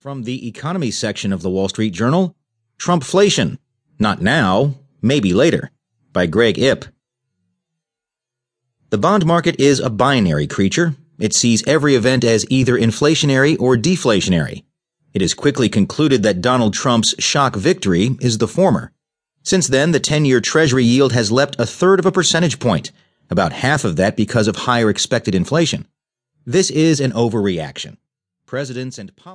From the economy section of the Wall Street Journal, Trumpflation. Not now, maybe later, by Greg Ip. The bond market is a binary creature. It sees every event as either inflationary or deflationary. It is quickly concluded that Donald Trump's shock victory is the former. Since then, the 10 year Treasury yield has leapt a third of a percentage point, about half of that because of higher expected inflation. This is an overreaction. Presidents and